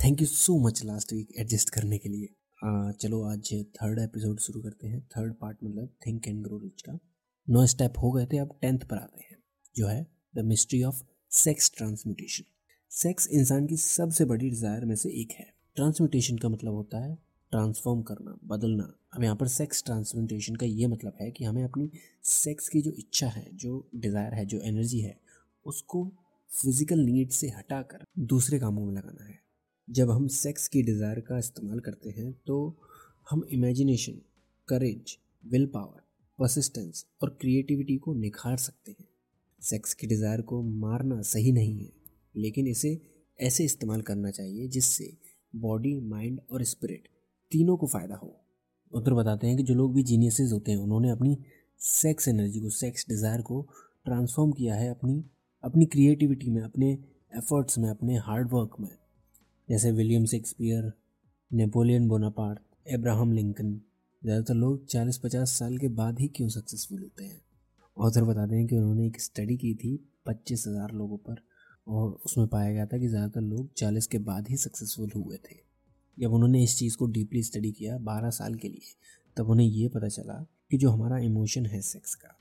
Thank you so much last week adjust करने के लिए। आ, चलो आज थर्ड एपिसोड शुरू करते हैं। थर्ड पार्ट मतलब थिंक एंड ग्रो रिच का। नौ स्टेप हो गए थे अब टेंथ पर आते हैं। जो है the mystery of sex transmutation sex इंसान की सबसे बड़ी डिज़ायर में से एक है। ट्रांसम्यूटेशन का मतलब होता है ट्रांसफॉर्म करना बदलना। अब यहाँ पर सेक्स ट्रांसम्यूटेशन का ये मतलब है कि हमें अपनी सेक्स की जो इच्छा है जो डिज़ायर है जो एनर्जी है उसको फ़िज़िकल नीड से हटाकर दूसरे कामों में लगाना है। जब हम सेक्स की डिज़ायर का इस्तेमाल करते हैं तो हम imagination courage will power persistence और क्रिएटिविटी को निखार सकते हैं। सेक्स की डिज़ायर को मारना सही नहीं है, लेकिन इसे ऐसे इस्तेमाल करना चाहिए जिससे बॉडी माइंड और स्पिरिट तीनों को फ़ायदा हो। उधर बताते हैं कि जो लोग भी जीनियसेस होते हैं, उन्होंने अपनी सेक्स एनर्जी को सेक्स डिज़ायर को ट्रांसफॉर्म किया है अपनी अपनी क्रिएटिविटी में, अपने एफर्ट्स में, अपने हार्डवर्क में। जैसे William Shakespeare, Napoleon Bonaparte, Abraham Lincoln. ज़्यादातर लोग 40-50 साल के बाद ही क्यों सक्सेसफुल होते हैं? ऑथर बताते हैं कि उन्होंने एक स्टडी की थी पच्चीस हज़ार लोगों पर, और उसमें पाया गया था कि ज़्यादातर लोग 40 के बाद ही सक्सेसफुल हुए थे। जब उन्होंने इस चीज़ को डीपली स्टडी किया 12 साल के लिए, तब उन्हें ये पता चला कि जो हमारा इमोशन है सेक्स का,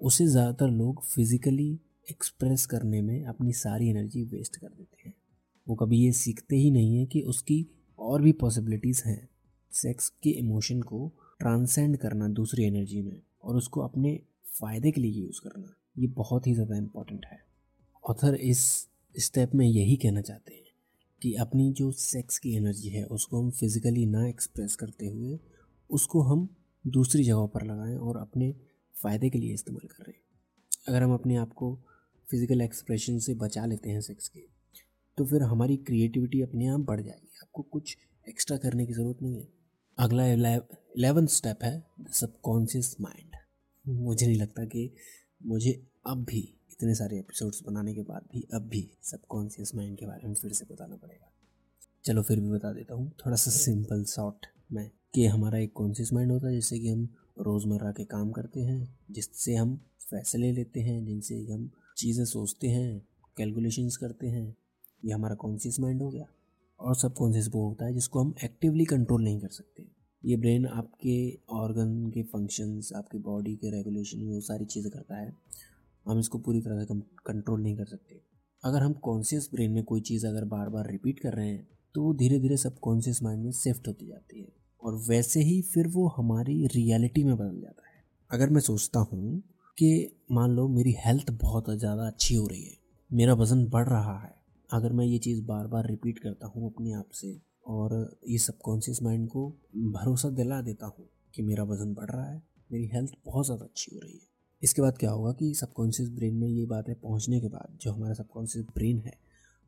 उसे ज़्यादातर लोग फिज़िकली एक्सप्रेस करने में अपनी सारी एनर्जी वेस्ट कर देते हैं। वो कभी ये सीखते ही नहीं है कि उसकी और भी पॉसिबिलिटीज़ हैं। सेक्स के इमोशन को ट्रांसेंड करना दूसरी एनर्जी में और उसको अपने फ़ायदे के लिए यूज़ करना, ये बहुत ही ज़्यादा इंपॉर्टेंट है। ऑथर इस स्टेप में यही कहना चाहते हैं कि अपनी जो सेक्स की एनर्जी है, उसको हम फिज़िकली ना एक्सप्रेस करते हुए, उसको हम दूसरी जगहों पर लगाएँ और अपने फ़ायदे के लिए इस्तेमाल करें। अगर हम अपने आप को फ़िज़िकल एक्सप्रेशन से बचा लेते हैं सेक्स के तो फिर हमारी क्रिएटिविटी अपने आप बढ़ जाएगी। आपको कुछ एक्स्ट्रा करने की ज़रूरत नहीं है। अगला एलेवन स्टेप है सबकॉन्शियस माइंड मुझे नहीं लगता कि मुझे अब भी इतने सारे एपिसोड्स बनाने के बाद भी अब भी सबकॉन्शियस माइंड के बारे में फिर से बताना पड़ेगा। चलो फिर भी बता देता हूँ, थोड़ा सा सिंपल शॉर्ट में कि हमारा एक कॉन्शियस माइंड होता है, जिससे कि हम रोज़मर्रा के काम करते हैं, जिससे हम फैसले लेते हैं, जिनसे हम चीज़ें सोचते हैं कैलकुलेशंस करते हैं ये हमारा कॉन्शियस माइंड हो गया। और सब कॉन्शियस वो होता है जिसको हम एक्टिवली कंट्रोल नहीं कर सकते। ये ब्रेन आपके ऑर्गन के फ़ंक्शंस आपके बॉडी के रेगुलेशन वो सारी चीज़ें करता है। हम इसको पूरी तरह से कंट्रोल नहीं कर सकते। अगर हम कॉन्शियस ब्रेन में कोई चीज़ अगर बार बार रिपीट कर रहे हैं तो वो धीरे धीरे सब कॉन्शियस माइंड में शिफ्ट होती जाती है। और वैसे ही फिर वो हमारी रियलिटी में बदल जाता है। अगर मैं सोचता हूँ कि मान लो मेरी हेल्थ बहुत ज़्यादा अच्छी हो रही है, मेरा वज़न बढ़ रहा है अगर मैं ये चीज़ बार बार रिपीट करता हूँ अपने आप से और ये सबकॉन्शियस माइंड को भरोसा दिला देता हूँ कि मेरा वज़न बढ़ रहा है, मेरी हेल्थ बहुत ज़्यादा अच्छी हो रही है। इसके बाद क्या होगा कि सबकॉन्शियस ब्रेन में ये बातें पहुँचने के बाद जो हमारा सबकॉन्शियस ब्रेन है,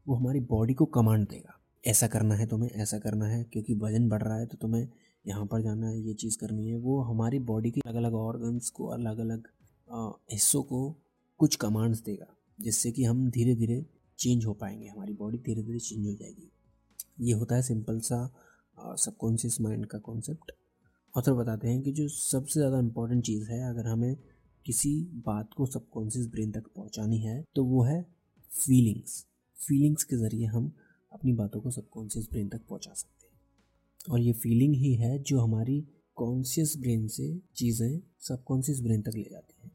वो हमारी बॉडी को कमांड देगा। ऐसा करना है तुम्हें ऐसा करना है, क्योंकि वज़न बढ़ रहा है तो तुम्हें यहाँ पर जाना है, ये चीज़ करनी है। वो हमारी बॉडी के अलग अलग ऑर्गन्स को अलग अलग हिस्सों को कुछ कमांड्स देगा, जिससे कि हम धीरे धीरे चेंज हो पाएँगे, हमारी बॉडी धीरे धीरे चेंज हो जाएगी। ये होता है सिंपल सा सबकॉन्शियस माइंड का कॉन्सेप्ट। ऑथर बताते हैं कि जो सबसे ज़्यादा इम्पोर्टेंट चीज़ है, अगर हमें किसी बात को सबकॉन्शियस ब्रेन तक पहुंचानी है तो वो है फीलिंग्स। फीलिंग्स के ज़रिए हम अपनी बातों को सबकॉन्शियस ब्रेन तक पहुँचा सकते हैं। और ये फीलिंग ही है जो हमारी कॉन्शियस ब्रेन से चीज़ें सबकॉन्शियस ब्रेन तक ले जाती हैं।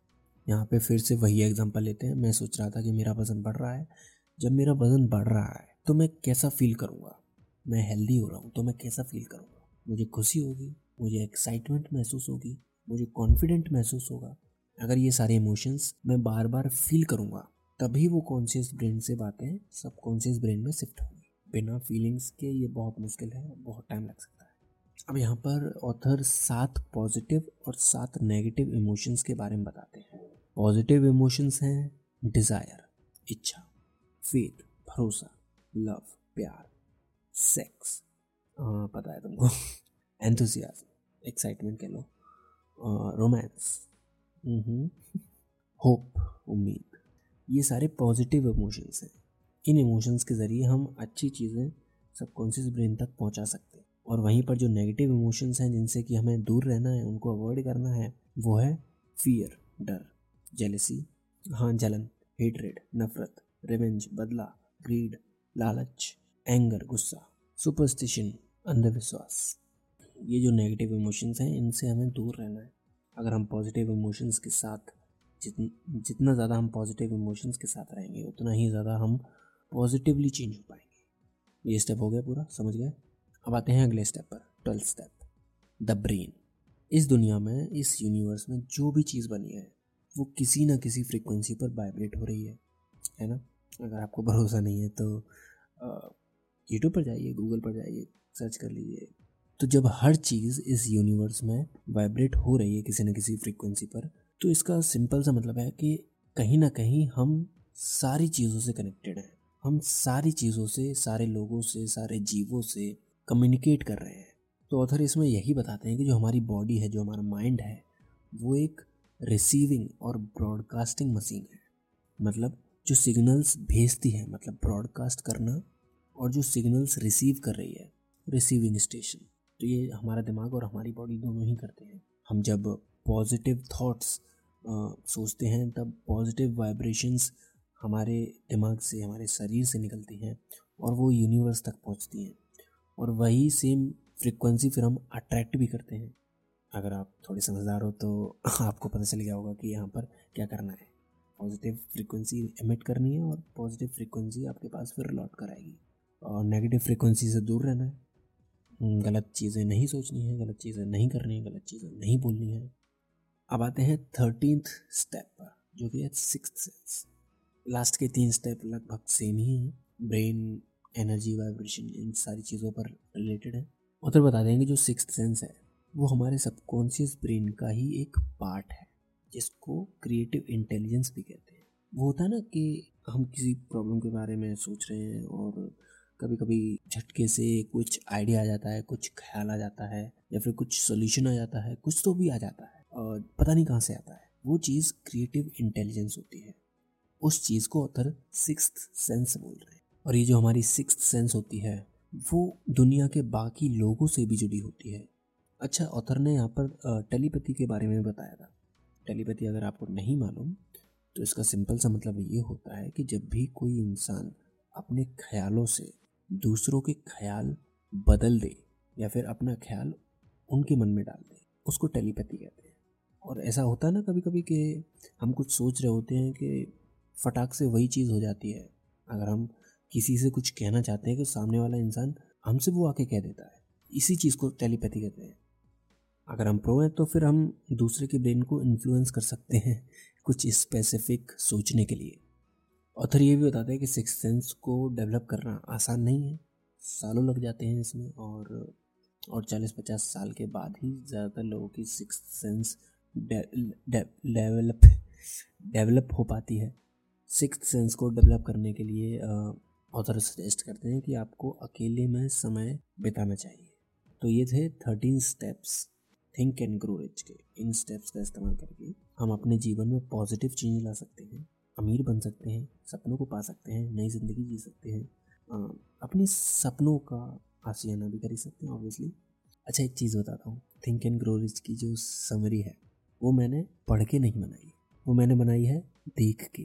यहाँ पे फिर से वही एग्जांपल लेते हैं। मैं सोच रहा था कि मेरा वज़न बढ़ रहा है जब मेरा वज़न बढ़ रहा है तो मैं कैसा फील करूँगा? मैं हेल्दी हो रहा हूँ तो मैं कैसा फील करूँगा? मुझे खुशी होगी, मुझे एक्साइटमेंट महसूस होगी, मुझे कॉन्फिडेंट महसूस होगा। अगर ये सारे इमोशंस मैं बार बार फील करूँगा, तभी वो कॉन्शियस ब्रेन से बातें सब कॉन्शियस ब्रेन में शिफ्ट होंगी। बिना फीलिंग्स के ये बहुत मुश्किल है, बहुत टाइम लग सकता है। अब यहाँ पर ऑथर सात पॉजिटिव और सात नेगेटिव इमोशंस के बारे में बताते हैं। पॉजिटिव इमोशंस हैं डिज़ायर इच्छा। फेथ भरोसा लव प्यार सेक्स पता है तुमको एंथुसियाज्म एक्साइटमेंट कह लो रोमांस होप उम्मीद ये सारे पॉजिटिव इमोशंस हैं इन इमोशंस के ज़रिए हम अच्छी चीज़ें सबकॉन्शियस ब्रेन तक पहुँचा सकते हैं और वहीं पर जो नेगेटिव इमोशंस हैं जिनसे कि हमें दूर रहना है उनको अवॉइड करना है वो है फियर डर जेलसी हाँ जलन हेटरेड नफरत रिवेंज बदला ग्रीड लालच एंगर गुस्सा सुपरस्टिशन अंधविश्वास। ये जो नेगेटिव इमोशंस हैं, इनसे हमें दूर रहना है। अगर हम पॉजिटिव इमोशंस के साथ जितन जितना ज़्यादा हम पॉजिटिव इमोशंस के साथ रहेंगे, उतना ही ज़्यादा हम पॉजिटिवली चेंज हो पाएँगे। ये स्टेप हो गया पूरा, समझ गए? अब आते हैं अगले स्टेप पर ट्वेल्थ स्टेप द ब्रेन इस दुनिया में, इस यूनिवर्स में जो भी चीज़ बनी है, वो किसी ना किसी फ्रिक्वेंसी पर वाइब्रेट हो रही है है ना? अगर आपको भरोसा नहीं है तो यूट्यूब पर जाइए गूगल पर जाइए सर्च कर लीजिए। तो जब हर चीज़ इस यूनिवर्स में वाइब्रेट हो रही है किसी न किसी फ्रिक्वेंसी पर तो इसका सिंपल सा मतलब है कि कहीं ना कहीं हम सारी चीज़ों से कनेक्टेड हैं। हम सारी चीज़ों से, सारे लोगों से, सारे जीवों से कम्युनिकेट कर रहे हैं। तो ऑथर इसमें यही बताते हैं कि जो हमारी बॉडी है, जो हमारा माइंड है, वो एक रिसीविंग और ब्रॉडकास्टिंग मशीन है। मतलब जो सिग्नल्स भेजती है मतलब ब्रॉडकास्ट करना और जो सिग्नल्स रिसीव कर रही है रिसीविंग स्टेशन तो ये हमारा दिमाग और हमारी बॉडी दोनों ही करते हैं। हम जब पॉजिटिव थॉट्स सोचते हैं, तब पॉजिटिव वाइब्रेशंस हमारे दिमाग से, हमारे शरीर से निकलती हैं और वो यूनिवर्स तक पहुँचती हैं। और वही सेम फ्रिक्वेंसी फिर हम अट्रैक्ट भी करते हैं। अगर आप थोड़े समझदार हो तो आपको पता चल गया होगा कि यहाँ पर क्या करना है। पॉजिटिव फ्रिक्वेंसी एमिट करनी है और पॉजिटिव फ्रिक्वेंसी आपके पास फिर लौट कर आएगी और नेगेटिव फ्रिक्वेंसी से दूर रहना है। गलत चीज़ें नहीं सोचनी है, गलत चीज़ें नहीं करनी है, गलत चीज़ें नहीं बोलनी है। अब आते हैं थर्टीनथ स्टेप पर, जो कि है सिक्स सेंस लास्ट के तीन स्टेप लगभग सेम ही हैं। ब्रेन एनर्जी वाइब्रेशन इन सारी चीज़ों पर रिलेटेड है। उधर बता देंगे जो सिक्स सेंस है, वो हमारे सबकॉन्शियस ब्रेन का ही एक पार्ट है। जिसको क्रिएटिव इंटेलिजेंस भी कहते हैं। वो होता है ना कि हम किसी प्रॉब्लम के बारे में सोच रहे हैं और कभी कभी झटके से कुछ आइडिया आ जाता है, कुछ ख्याल आ जाता है या फिर कुछ सोल्यूशन आ जाता है, कुछ तो भी आ जाता है और पता नहीं कहाँ से आता है। वो चीज़ क्रिएटिव इंटेलिजेंस होती है। उस चीज़ को ऑथर सिक्स सेंस बोल रहे हैं। और ये जो हमारी सिक्स सेंस होती है, वो दुनिया के बाकी लोगों से भी जुड़ी होती है। अच्छा ऑथर ने यहाँ पर टेलीपैथी के बारे में बताया था। टेलीपैथी अगर आपको नहीं मालूम तो इसका सिंपल सा मतलब ये होता है कि जब भी कोई इंसान अपने ख्यालों से दूसरों के ख्याल बदल दे या फिर अपना ख्याल उनके मन में डाल दे, उसको टेलीपैथी कहते हैं। और ऐसा होता है ना कभी कभी कि हम कुछ सोच रहे होते हैं कि फटाक से वही चीज़ हो जाती है। अगर हम किसी से कुछ कहना चाहते हैं कि सामने वाला इंसान हमसे वो आके कह देता है, इसी चीज़ को टेलीपैथी कहते हैं। अगर हम प्रो हैं तो फिर हम दूसरे के ब्रेन को इन्फ्लुएंस कर सकते हैं कुछ स्पेसिफिक सोचने के लिए। ऑथर ये भी बताते हैं कि सिक्स सेंस को डेवलप करना आसान नहीं है। सालों लग जाते हैं इसमें और और चालीस पचास साल के बाद ही ज़्यादातर लोगों की सिक्स सेंस डेवलप डेवलप हो पाती है। सिक्स सेंस को डेवलप करने के लिए ऑथर सजेस्ट करते हैं कि आपको अकेले में समय बिताना चाहिए। तो ये थे thirteen steps think and grow rich के। इन स्टेप्स का इस्तेमाल करके हम अपने जीवन में पॉजिटिव चेंज ला सकते हैं, अमीर बन सकते हैं, सपनों को पा सकते हैं, नई ज़िंदगी जी सकते हैं अपने सपनों का आसियाना भी कर सकते हैं ऑब्वियसली अच्छा एक चीज़ बताता हूँ। थिंक एंड ग्रो रिच की जो समरी है, वो मैंने पढ़ के नहीं बनाई। वो मैंने बनाई है देख के।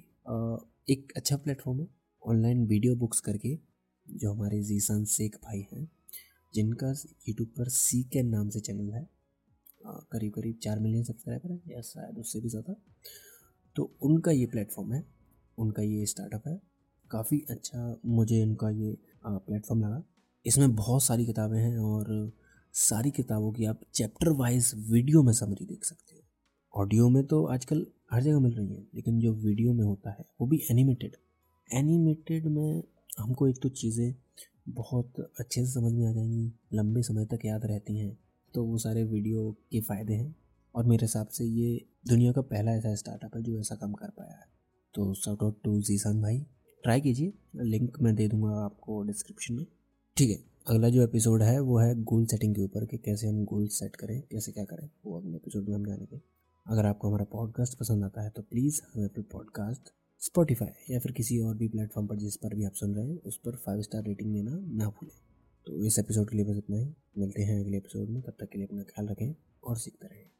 एक अच्छा प्लेटफॉर्म है ऑनलाइन वीडियो बुक्स करके, जो हमारे जीसान शेख भाई हैं, जिनका यूट्यूब पर सी के नाम से चैनल है। करीब करीब चार मिलियन सब्सक्राइबर है, या शायद उससे भी ज़्यादा। तो उनका ये प्लेटफॉर्म है, उनका ये स्टार्टअप है। काफ़ी अच्छा मुझे उनका ये प्लेटफॉर्म लगा। इसमें बहुत सारी किताबें हैं और सारी किताबों की आप चैप्टर वाइज वीडियो में समरी देख सकते हैं। ऑडियो में तो आजकल हर जगह मिल रही है, लेकिन जो वीडियो में होता है, वो भी एनिमेटेड एनिमेटेड में हमको एक तो चीज़ें बहुत अच्छे से समझ में आ जाएँगी, लंबे समय तक याद रहती हैं। तो वो सारे वीडियो के फ़ायदे हैं और मेरे हिसाब से ये दुनिया का पहला ऐसा स्टार्टअप है जो ऐसा काम कर पाया है। तो शॉर्ट आउट टू जीसान भाई। ट्राई कीजिए लिंक मैं दे दूँगा आपको डिस्क्रिप्शन में। ठीक है, अगला जो एपिसोड है वो है गोल सेटिंग के ऊपर कि कैसे हम गोल सेट करें, कैसे क्या करें, वो अगले एपिसोड में हम जानेंगे। अगर आपको हमारा पॉडकास्ट पसंद आता है तो प्लीज़ हमें अपने पॉडकास्ट स्पॉटिफाई या फिर किसी और भी प्लेटफॉर्म पर जिस पर भी आप सुन रहे हैं, उस पर फाइव स्टार रेटिंग देना ना भूलें। तो इस एपिसोड के लिए बस इतना ही। मिलते हैं अगले एपिसोड में। तब तक के लिए अपना ख्याल रखें और सीखते रहें।